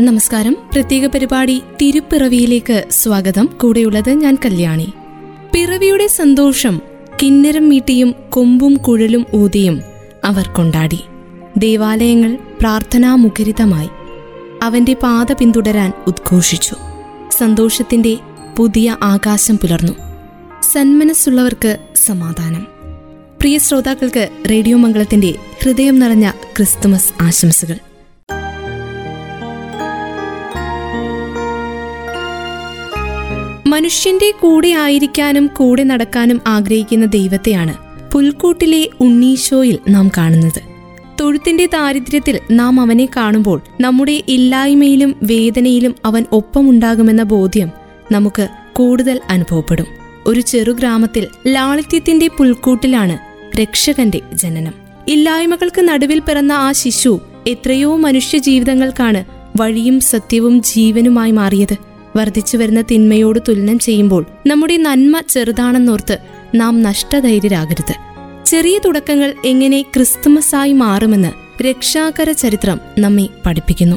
നമസ്കാരം. പ്രത്യേക പരിപാടി തിരുപ്പിറവിയിലേക്ക് സ്വാഗതം. കൂടെയുള്ളത് ഞാൻ കല്യാണി. പിറവിയുടെ സന്തോഷം കിന്നരം മീട്ടിയും കൊമ്പും കുഴലും ഊതിയും അവർ കൊണ്ടാടി. ദേവാലയങ്ങൾ പ്രാർത്ഥനാമുഖരിതമായി അവന്റെ പാത പിന്തുടരാൻ ഉദ്ഘോഷിച്ചു. സന്തോഷത്തിന്റെ പുതിയ ആകാശം പുലർന്നു. സന്മനസ്സുള്ളവർക്ക് സമാധാനം. പ്രിയ ശ്രോതാക്കൾക്ക് റേഡിയോ മംഗളത്തിന്റെ ഹൃദയം നിറഞ്ഞ ക്രിസ്തുമസ് ആശംസകൾ. മനുഷ്യന്റെ കൂടെ ആയിരിക്കാനും കൂടെ നടക്കാനും ആഗ്രഹിക്കുന്ന ദൈവത്തെയാണ് പുൽക്കൂട്ടിലെ ഉണ്ണീശോയിൽ നാം കാണുന്നത്. തൊഴുത്തിന്റെ ദാരിദ്ര്യത്തിൽ നാം അവനെ കാണുമ്പോൾ നമ്മുടെ ഇല്ലായ്മയിലും വേദനയിലും അവൻ ഒപ്പമുണ്ടാകുമെന്ന ബോധ്യം നമുക്ക് കൂടുതൽ അനുഭവപ്പെടും. ഒരു ചെറു ഗ്രാമത്തിൽ ലാളിത്യത്തിന്റെ പുൽക്കൂട്ടിലാണ് രക്ഷകന്റെ ജനനം. ഇല്ലായ്മകൾക്ക് നടുവിൽ പിറന്ന ആ ശിശു എത്രയോ മനുഷ്യ ജീവിതങ്ങൾക്കാണ് വഴിയും സത്യവും ജീവനുമായി മാറിയത്. വർദ്ധിച്ചു വരുന്ന തിന്മയോട് തുലനം ചെയ്യുമ്പോൾ നമ്മുടെ നന്മ ചെറുതാണെന്നോർത്ത് നാം നഷ്ടധൈര്യരാകരുത്. ചെറിയ തുടക്കങ്ങൾ എങ്ങനെ ക്രിസ്തുമസായി മാറുമെന്ന് രക്ഷാകര ചരിത്രം നമ്മെ പഠിപ്പിക്കുന്നു.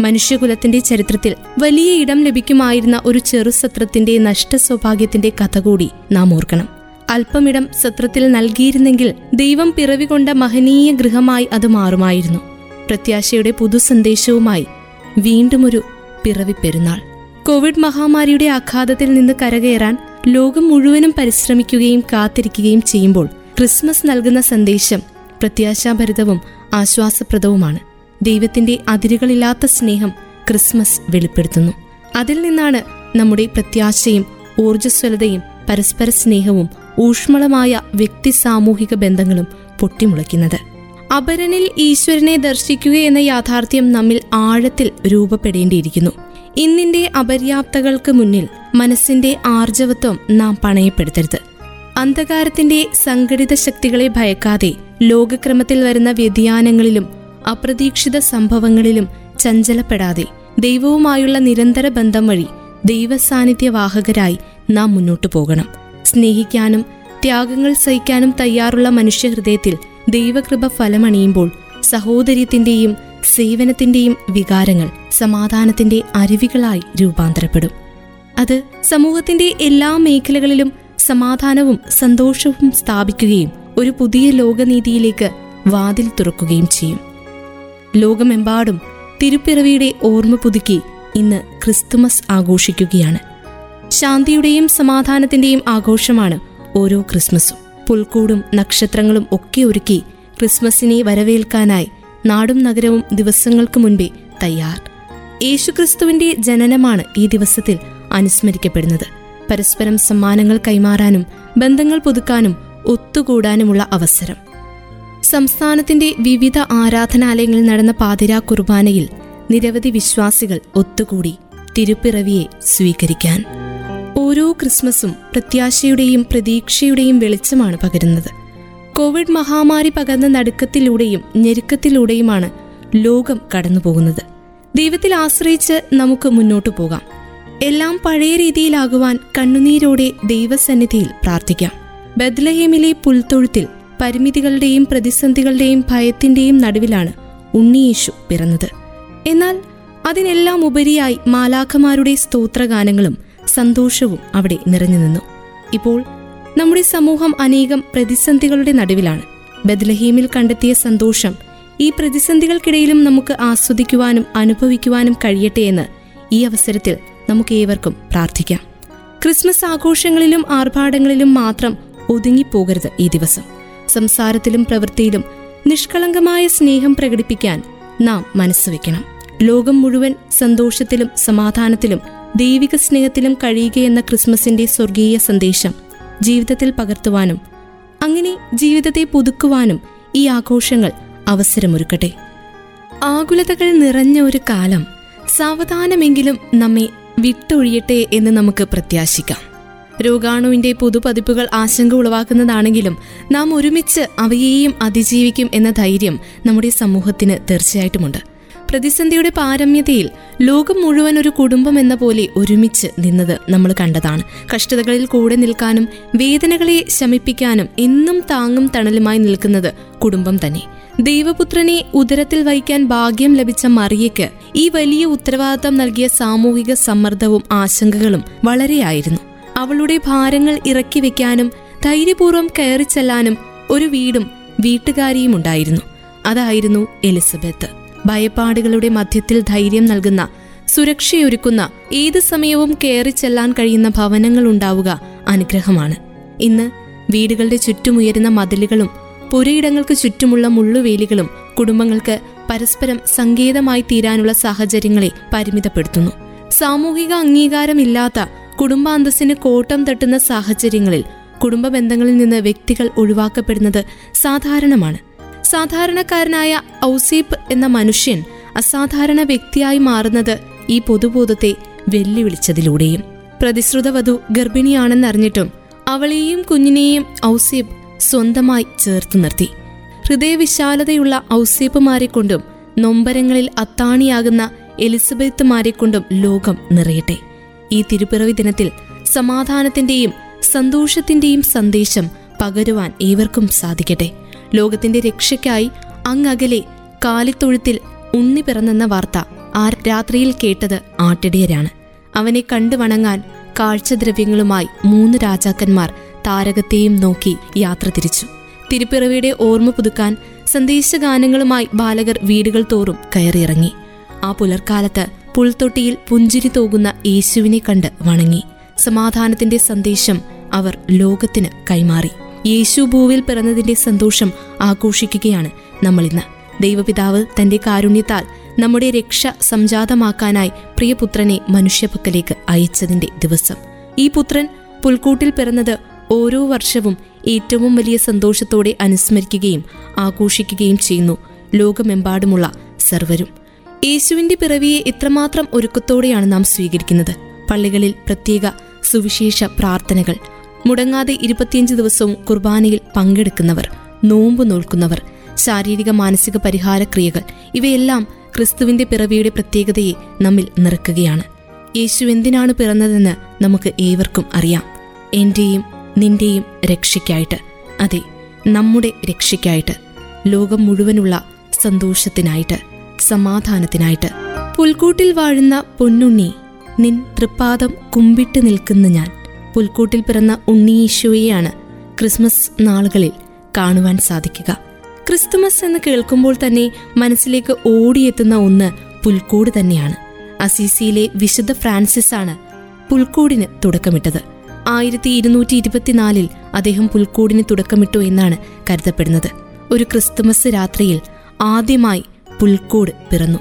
മനുഷ്യകുലത്തിന്റെ ചരിത്രത്തിൽ വലിയ ഇടം ലഭിക്കുമായിരുന്ന ഒരു ചെറുസത്രത്തിന്റെ നഷ്ടസൗഭാഗ്യത്തിന്റെ കഥ കൂടി നാം ഓർക്കണം. അല്പമിടം സത്രത്തിൽ നൽകിയിരുന്നെങ്കിൽ ദൈവം പിറവികൊണ്ട മഹനീയ ഗൃഹമായി അത് മാറുമായിരുന്നു. പ്രത്യാശയുടെ പുതുസന്ദേശവുമായി വീണ്ടുമൊരു പിറവി പെരുന്നാൾ കോവിഡ് മഹാമാരിയുടെ ആഘാതത്തിൽ നിന്ന് കരകയറാൻ ലോകം മുഴുവനും പരിശ്രമിക്കുകയും കാത്തിരിക്കുകയും ചെയ്യുമ്പോൾ ക്രിസ്മസ് നൽകുന്ന സന്ദേശം പ്രത്യാശാഭരിതവും ആശ്വാസപ്രദവുമാണ്. ദൈവത്തിന്റെ അതിരുകളില്ലാത്ത സ്നേഹം ക്രിസ്മസ് വെളിപ്പെടുത്തുന്നു. അതിൽ നിന്നാണ് നമ്മുടെ പ്രത്യാശയും ഊർജസ്വലതയും പരസ്പര സ്നേഹവും ഊഷ്മളമായ വ്യക്തി സാമൂഹിക ബന്ധങ്ങളും പൊട്ടിമുളയ്ക്കുന്നത്. അപരനിൽ ഈശ്വരനെ ദർശിക്കുക എന്ന യാഥാർത്ഥ്യം നമ്മിൽ ആഴത്തിൽ രൂപപ്പെടേണ്ടിയിരിക്കുന്നു. ഇന്നിന്റെ അപര്യാപ്തകൾക്ക് മുന്നിൽ മനസ്സിന്റെ ആർജവത്വം നാം പണയപ്പെടുത്തരുത്. അന്ധകാരത്തിന്റെ സംഘടിത ശക്തികളെ ഭയക്കാതെ ലോകക്രമത്തിൽ വരുന്ന വ്യതിയാനങ്ങളിലും അപ്രതീക്ഷിത സംഭവങ്ങളിലും ചഞ്ചലപ്പെടാതെ ദൈവവുമായുള്ള നിരന്തര ബന്ധം വഴി ദൈവസാന്നിധ്യവാഹകരായി നാം മുന്നോട്ടു പോകണം. സ്നേഹിക്കാനും ത്യാഗങ്ങൾ സഹിക്കാനും തയ്യാറുള്ള മനുഷ്യഹൃദയത്തിൽ ദൈവകൃപ ഫലമണിയുമ്പോൾ സഹോദര്യത്തിന്റെയും സേവനത്തിന്റെയും വികാരങ്ങൾ സമാധാനത്തിന്റെ അരുവികളായി രൂപാന്തരപ്പെടും. അത് സമൂഹത്തിന്റെ എല്ലാ മേഖലകളിലും സമാധാനവും സന്തോഷവും സ്ഥാപിക്കുകയും ഒരു പുതിയ ലോകനീതിയിലേക്ക് വാതിൽ തുറക്കുകയും ചെയ്യും. ലോകമെമ്പാടും തിരുപ്പിറവിയുടെ ഓർമ്മ പുതുക്കി ഇന്ന് ക്രിസ്തുമസ് ആഘോഷിക്കുകയാണ്. ശാന്തിയുടെയും സമാധാനത്തിന്റെയും ആഘോഷമാണ് ഓരോ ക്രിസ്മസും. പുൽക്കൂടും നക്ഷത്രങ്ങളും ഒക്കെ ഒരുക്കി ക്രിസ്മസിനെ വരവേൽക്കാനായി നാടും നഗരവും ദിവസങ്ങൾക്ക് മുൻപേ തയ്യാർ. യേശുക്രിസ്തുവിന്റെ ജനനമാണ് ഈ ദിവസത്തിൽ അനുസ്മരിക്കപ്പെടുന്നത്. പരസ്പരം സമ്മാനങ്ങൾ കൈമാറാനും ബന്ധങ്ങൾ പുതുക്കാനും ഒത്തുകൂടാനുമുള്ള അവസരം. സംസ്ഥാനത്തിന്റെ വിവിധ ആരാധനാലയങ്ങളിൽ നടന്ന പാതിരാ കുർബാനയിൽ നിരവധി വിശ്വാസികൾ ഒത്തുകൂടി തിരുപ്പിറവിയെ സ്വീകരിക്കാൻ. ഓരോ ക്രിസ്മസും പ്രത്യാശയുടെയും പ്രതീക്ഷയുടെയും വെളിച്ചമാണ് പകരുന്നത്. കോവിഡ് മഹാമാരി പകർന്ന നടുക്കത്തിലൂടെയും ഞെരുക്കത്തിലൂടെയുമാണ് ലോകം കടന്നുപോകുന്നത്. ദൈവത്തിൽ ആശ്രയിച്ച് നമുക്ക് മുന്നോട്ടു പോകാം. എല്ലാം പഴയ രീതിയിലാകുവാൻ കണ്ണുനീരോടെ ദൈവസന്നിധിയിൽ പ്രാർത്ഥിക്കാം. ബദ്ലഹേമിലെ പുൽത്തൊഴുത്തിൽ പരിമിതികളുടെയും പ്രതിസന്ധികളുടെയും ഭയത്തിന്റെയും നടുവിലാണ് ഉണ്ണിയേശു പിറന്നത്. എന്നാൽ അതിനെല്ലാം ഉപരിയായി മാലാഖമാരുടെ സ്തോത്രഗാനങ്ങളും സന്തോഷവും അവിടെ നിറഞ്ഞു നിന്നു. ഇപ്പോൾ നമ്മുടെ സമൂഹം അനേകം പ്രതിസന്ധികളുടെ നടുവിലാണ്. ബദ്ലഹീമിൽ കണ്ടെത്തിയ സന്തോഷം ഈ പ്രതിസന്ധികൾക്കിടയിലും നമുക്ക് ആസ്വദിക്കുവാനും അനുഭവിക്കുവാനും കഴിയട്ടെ എന്ന് ഈ അവസരത്തിൽ നമുക്ക് ഏവർക്കും പ്രാർത്ഥിക്കാം. ക്രിസ്മസ് ആഘോഷങ്ങളിലും ആർഭാടങ്ങളിലും മാത്രം ഒതുങ്ങിപ്പോകരുത് ഈ ദിവസം. സംസാരത്തിലും പ്രവൃത്തിയിലും നിഷ്കളങ്കമായ സ്നേഹം പ്രകടിപ്പിക്കാൻ നാം മനസ്സ് വെക്കണം. ലോകം മുഴുവൻ സന്തോഷത്തിലും സമാധാനത്തിലും ദൈവിക സ്നേഹത്തിലും കഴിയുകയെന്ന ക്രിസ്മസിന്റെ സ്വർഗീയ സന്ദേശം ജീവിതത്തിൽ പകർത്തുവാനും അങ്ങനെ ജീവിതത്തെ പുതുക്കുവാനും ഈ ആഘോഷങ്ങൾ അവസരമൊരുക്കട്ടെ. ആകുലതകൾ നിറഞ്ഞ ഒരു കാലം സാവധാനമെങ്കിലും നമ്മെ വിട്ടൊഴിയട്ടെ എന്ന് നമുക്ക് പ്രത്യാശിക്കാം. രോഗാണുവിന്റെ പുതുപതിപ്പുകൾ ആശങ്ക ഉളവാക്കുന്നതാണെങ്കിലും നാം ഒരുമിച്ച് അവയെയും അതിജീവിക്കും എന്ന ധൈര്യം നമ്മുടെ സമൂഹത്തിന് തീർച്ചയായിട്ടുമുണ്ട്. പ്രതിസന്ധിയുടെ പാരമ്യതയിൽ ലോകം മുഴുവൻ ഒരു കുടുംബം എന്ന പോലെ ഒരുമിച്ച് നിന്നത് നമ്മൾ കണ്ടതാണ്. കഷ്ടതകളിൽ കൂടെ നിൽക്കാനും വേദനകളെ ശമിപ്പിക്കാനും എന്നും താങ്ങും തണലുമായി നിൽക്കുന്നത് കുടുംബം തന്നെ. ദൈവപുത്രനെ ഉദരത്തിൽ വഹിക്കാൻ ഭാഗ്യം ലഭിച്ച മറിയയ്ക്ക് ഈ വലിയ ഉത്തരവാദിത്തം നൽകിയ സാമൂഹിക സമ്മർദ്ദവും ആശങ്കകളും വളരെയായിരുന്നു. അവളുടെ ഭാരങ്ങൾ ഇറക്കി വെക്കാനും ധൈര്യപൂർവം കയറി ചെല്ലാനും ഒരു വീടും വീട്ടുകാരിയും ഉണ്ടായിരുന്നു അതായിരുന്നു എലിസബത്ത്. ഭയപ്പാടുകളുടെ മധ്യത്തിൽ ധൈര്യം നൽകുന്ന സുരക്ഷയൊരുക്കുന്ന ഏത് സമയവും കയറി ചെല്ലാൻ കഴിയുന്ന ഭവനങ്ങൾ ഉണ്ടാവുക അനുഗ്രഹമാണ്. ഇന്ന് വീടുകളുടെ ചുറ്റുമുയരുന്ന മതിലുകളും പുരയിടങ്ങൾക്ക് ചുറ്റുമുള്ള മുള്ളുവേലികളും കുടുംബങ്ങൾക്ക് പരസ്പരം സങ്കേതമായി തീരാനുള്ള സാഹചര്യങ്ങളെ പരിമിതപ്പെടുത്തുന്നു. സാമൂഹിക അംഗീകാരമില്ലാത്ത കുടുംബാന്തസ്സിന് കോട്ടം തട്ടുന്ന സാഹചര്യങ്ങളിൽ കുടുംബ ബന്ധങ്ങളിൽ നിന്ന് വ്യക്തികൾ ഒഴിവാക്കപ്പെടുന്നത് സാധാരണമാണ്. സാധാരണക്കാരനായ ഔസീപ്പ് എന്ന മനുഷ്യൻ അസാധാരണ വ്യക്തിയായി മാറുന്നത് ഈ പൊതുബോധത്തെ വെല്ലുവിളിച്ചതിലൂടെയും. പ്രതിശ്രുത വധു ഗർഭിണിയാണെന്നറിഞ്ഞിട്ടും അവളെയും കുഞ്ഞിനെയും ഔസേബ് സ്വന്തമായി ചേർത്ത് നിർത്തി. ഹൃദയവിശാലതയുള്ള ഔസേപ്പുമാരെ കൊണ്ടും നൊമ്പരങ്ങളിൽ അത്താണിയാകുന്ന എലിസബത്തുമാരെ കൊണ്ടും ലോകം നിറയട്ടെ. ഈ തിരുപ്പിറവി ദിനത്തിൽ സമാധാനത്തിന്റെയും സന്തോഷത്തിന്റെയും സന്ദേശം പകരുവാൻ ഏവർക്കും സാധിക്കട്ടെ. ലോകത്തിന്റെ രക്ഷയ്ക്കായി അങ്ങകലെ കാലിത്തൊഴുത്തിൽ ഉണ്ണി പിറന്നെന്ന വാർത്ത ആ രാത്രിയിൽ കേട്ടത് ആട്ടിടയരാണ്. അവനെ കണ്ടു വണങ്ങാൻ കാഴ്ചദ്രവ്യങ്ങളുമായി മൂന്ന് രാജാക്കന്മാർ താരകത്തെയും നോക്കി യാത്ര തിരിച്ചു. തിരുപ്പിറവിയുടെ ഓർമ്മ പുതുക്കാൻ സന്ദേശഗാനങ്ങളുമായി ബാലകർ വീടുകൾ തോറും കയറിയിറങ്ങി. ആ പുലർക്കാലത്ത് പുൽത്തൊട്ടിയിൽ പുഞ്ചിരി തോകുന്ന യേശുവിനെ കണ്ട് വണങ്ങി. സമാധാനത്തിന്റെ സന്ദേശം അവർ ലോകത്തിന് കൈമാറി. യേശു ഭൂവിൽ പിറന്നതിന്റെ സന്തോഷം ആഘോഷിക്കുകയാണ് നമ്മൾ ഇന്ന് ദൈവപിതാവ് തന്റെ കാരുണ്യത്താൽ നമ്മുടെ രക്ഷ സംജാതമാക്കാനായി പ്രിയപുത്രനെ മനുഷ്യപക്കലേക്ക് അയച്ചതിന്റെ ദിവസം. ഈ പുത്രൻ പുൽക്കൂട്ടിൽ പിറന്നത് ഓരോ വർഷവും ഏറ്റവും വലിയ സന്തോഷത്തോടെ അനുസ്മരിക്കുകയും ആഘോഷിക്കുകയും ചെയ്യുന്നു. ലോകമെമ്പാടുമുള്ള സർവരും. യേശുവിന്റെ പിറവിയെ എത്രമാത്രം ഒരുക്കത്തോടെയാണ് നാം സ്വീകരിക്കുന്നത്. പള്ളികളിൽ പ്രത്യേക സുവിശേഷ പ്രാർത്ഥനകൾ മുടങ്ങാതെ ഇരുപത്തിയഞ്ച് ദിവസവും കുർബാനയിൽ പങ്കെടുക്കുന്നവർ നോമ്പ് നോൽക്കുന്നവർ ശാരീരിക മാനസിക പരിഹാരക്രിയകൾ ഇവയെല്ലാം ക്രിസ്തുവിന്റെ പിറവിയുടെ പ്രത്യേകതയെ നമ്മിൽ നിറക്കുകയാണ്. യേശു എന്തിനാണ് പിറന്നതെന്ന് നമുക്ക് ഏവർക്കും അറിയാം. എന്റെയും നിന്റെയും രക്ഷയ്ക്കായിട്ട്. അതെ നമ്മുടെ രക്ഷയ്ക്കായിട്ട്. ലോകം മുഴുവനുള്ള സന്തോഷത്തിനായിട്ട് സമാധാനത്തിനായിട്ട്. പുൽക്കൂട്ടിൽ വാഴുന്ന പൊന്നുണ്ണി നിൻ തൃപ്പാദം കുമ്പിട്ട് നിൽക്കുന്ന ഞാൻ. പുൽക്കൂട്ടിൽ പിറന്ന ഉണ്ണിയേശുവെയാണ് ക്രിസ്മസ് നാളുകളിൽ കാണുവാൻ സാധിക്കുക. ക്രിസ്തുമസ് എന്ന് കേൾക്കുമ്പോൾ തന്നെ മനസ്സിലേക്ക് ഓടിയെത്തുന്ന ഒന്ന് പുൽക്കൂട് തന്നെയാണ്. അസീസിയിലെ വിശുദ്ധ ഫ്രാൻസിസ് ആണ് പുൽക്കൂടിന് തുടക്കമിട്ടത്. ആയിരത്തി ഇരുന്നൂറ്റി ഇരുപത്തിനാലിൽ അദ്ദേഹം പുൽക്കൂടിന് തുടക്കമിട്ടു എന്നാണ് കരുതപ്പെടുന്നത്. ഒരു ക്രിസ്തുമസ് രാത്രിയിൽ ആദ്യമായി പുൽക്കൂട് പിറന്നു.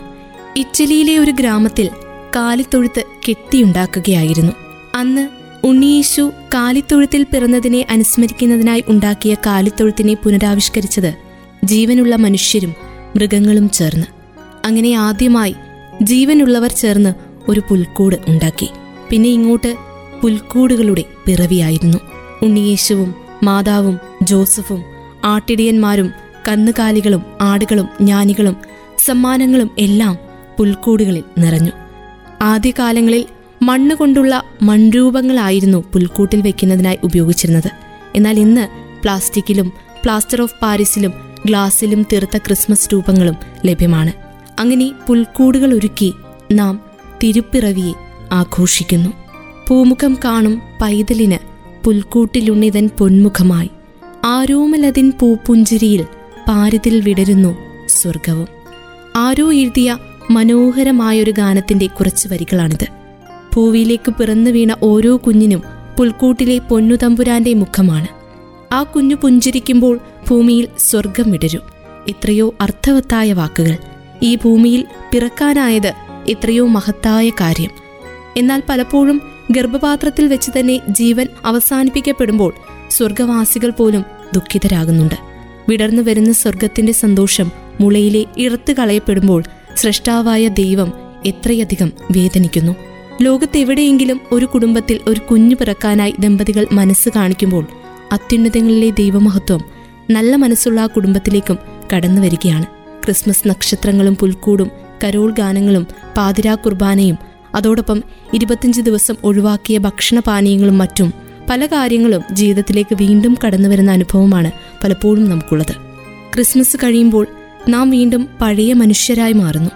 ഇറ്റലിയിലെ ഒരു ഗ്രാമത്തിൽ കാലിത്തൊഴുത്ത് കെട്ടിയുണ്ടാക്കുകയായിരുന്നു. അന്ന് ഉണ്ണിയേശു കാലിത്തൊഴുത്തിൽ പിറന്നതിനെ അനുസ്മരിക്കുന്നതിനായി ഉണ്ടാക്കിയ കാലിത്തൊഴുത്തിനെ പുനരാവിഷ്കരിച്ചത് ജീവനുള്ള മനുഷ്യരും മൃഗങ്ങളും ചേർന്ന്. അങ്ങനെ ആദ്യമായി ജീവനുള്ളവർ ചേർന്ന് ഒരു പുൽക്കൂട് ഉണ്ടാക്കി. പിന്നെ ഇങ്ങോട്ട് പുൽക്കൂടുകളുടെ പിറവിയായിരുന്നു. ഉണ്ണിയേശുവും മാതാവും ജോസഫും ആട്ടിടിയന്മാരും കന്നുകാലികളും ആടുകളും ജ്ഞാനികളും സമ്മാനങ്ങളും എല്ലാം പുൽക്കൂടുകളിൽ നിറഞ്ഞു. ആദ്യകാലങ്ങളിൽ മണ്ണ് കൊണ്ടുള്ള മൺരൂപങ്ങളായിരുന്നു പുൽക്കൂട്ടിൽ വെക്കുന്നതിനായി ഉപയോഗിച്ചിരുന്നത്. എന്നാൽ ഇന്ന് പ്ലാസ്റ്റിക്കിലും പ്ലാസ്റ്റർ ഓഫ് പാരീസിലും ഗ്ലാസ്സിലും തീർത്ത ക്രിസ്മസ് രൂപങ്ങളും ലഭ്യമാണ്. അങ്ങനെ പുൽക്കൂടുകൾ ഒരുക്കി നാം തിരുപ്പിറവിയെ ആഘോഷിക്കുന്നു. പൂമുഖം കാണും പൈതലിന് പുൽക്കൂട്ടിലുണ്ണിതൻ പൊന്മുഖമായി ആരോമലതിൻ പൂപ്പുഞ്ചിരിയിൽ പാരിതിൽ വിടരുന്നു സ്വർഗവും ആരോ എഴുതിയ മനോഹരമായൊരു ഗാനത്തിന്റെ കുറച്ച് വരികളാണിത്. ഭൂവിയിലേക്ക് പിറന്നു വീണ ഓരോ കുഞ്ഞിനും പുൽക്കൂട്ടിലെ പൊന്നുതമ്പുരാന്റെ മുഖമാണ്. ആ കുഞ്ഞു പുഞ്ചിരിക്കുമ്പോൾ ഭൂമിയിൽ സ്വർഗം വിടരും. എത്രയോ അർത്ഥവത്തായ വാക്കുകൾ. ഈ ഭൂമിയിൽ പിറക്കാനായത് എത്രയോ മഹത്തായ കാര്യം. എന്നാൽ പലപ്പോഴും ഗർഭപാത്രത്തിൽ വെച്ച് തന്നെ ജീവൻ അവസാനിപ്പിക്കപ്പെടുമ്പോൾ സ്വർഗവാസികൾ പോലും ദുഃഖിതരാകുന്നുണ്ട്. വിടർന്നു വരുന്ന സ്വർഗത്തിന്റെ സന്തോഷം മുളയിലെ ഇറത്തു കളയപ്പെടുമ്പോൾ സൃഷ്ടാവായ ദൈവം എത്രയധികം വേദനിക്കുന്നു. ലോകത്തെവിടെയെങ്കിലും ഒരു കുടുംബത്തിൽ ഒരു കുഞ്ഞു പിറക്കാനായി ദമ്പതികൾ മനസ്സ് കാണിക്കുമ്പോൾ അത്യുന്നതങ്ങളിലെ ദൈവമഹത്വം നല്ല മനസ്സുള്ള ആ കുടുംബത്തിലേക്കും കടന്നു വരികയാണ്. ക്രിസ്മസ് നക്ഷത്രങ്ങളും പുൽക്കൂടും കരോൾ ഗാനങ്ങളും പാതിരാ കുർബാനയും അതോടൊപ്പം ഇരുപത്തിയഞ്ച് ദിവസം ഒഴിവാക്കിയ ഭക്ഷണപാനീയങ്ങളും മറ്റും പല കാര്യങ്ങളും ജീവിതത്തിലേക്ക് വീണ്ടും കടന്നു വരുന്ന അനുഭവമാണ് പലപ്പോഴും നമുക്കുള്ളത്. ക്രിസ്മസ് കഴിയുമ്പോൾ നാം വീണ്ടും പഴയ മനുഷ്യരായി മാറുന്നു.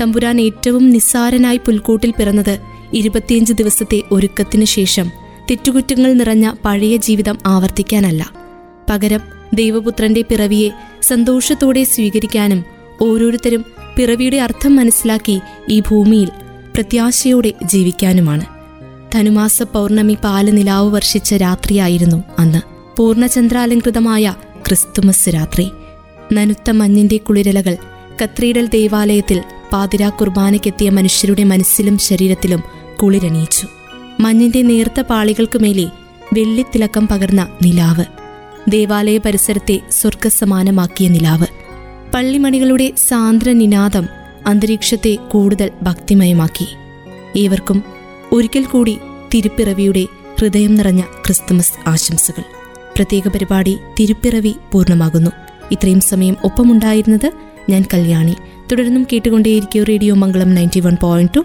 തമ്പുരാൻ ഏറ്റവും നിസ്സാരനായി പുൽക്കൂട്ടിൽ പിറന്നത് ഇരുപത്തിയഞ്ച് ദിവസത്തെ ഒരുക്കത്തിനു ശേഷം തെറ്റുകുറ്റങ്ങൾ നിറഞ്ഞ പഴയ ജീവിതം ആവർത്തിക്കാനല്ല. പകരം ദൈവപുത്രന്റെ പിറവിയെ സന്തോഷത്തോടെ സ്വീകരിക്കാനും ഓരോരുത്തരും പിറവിയുടെ അർത്ഥം മനസ്സിലാക്കി ഈ ഭൂമിയിൽ പ്രത്യാശയോടെ ജീവിക്കാനുമാണ്. ധനുമാസ പൗർണമി പാൽ നിലാവ് വർഷിച്ച രാത്രിയായിരുന്നു അന്ന്. പൂർണചന്ദ്രാലങ്കൃതമായ ക്രിസ്തുമസ് രാത്രി. നനുത്ത മഞ്ഞിന്റെ കുളിരലകൾ കത്രീഡൽ ദേവാലയത്തിൽ പാതിരാ കുർബാനയ്ക്കെത്തിയ മനുഷ്യരുടെ മനസ്സിലും ശരീരത്തിലും കുളിരണിയിച്ചു മഞ്ഞിന്റെ നേർത്ത പാളികൾക്കുമേലെ വെള്ളിത്തിളക്കം പകർന്ന നിലാവ്. ദേവാലയ പരിസരത്തെ സ്വർഗസമാനമാക്കിയ നിലാവ്. പള്ളിമണികളുടെ സാന്ദ്ര നിനാദം അന്തരീക്ഷത്തെ കൂടുതൽ ഭക്തിമയമാക്കി. ഏവർക്കും ഒരിക്കൽ കൂടി തിരുപ്പിറവിയുടെ ഹൃദയം നിറഞ്ഞ ക്രിസ്തുമസ് ആശംസകൾ. പ്രത്യേക പരിപാടി തിരുപ്പിറവി പൂർണമാകുന്നു. ഇത്രയും സമയം ഒപ്പമുണ്ടായിരുന്നത് ഞാൻ കല്യാണി. തുടർന്നും കേട്ടുകൊണ്ടേയിരിക്കും radio Mangalam ninety one point two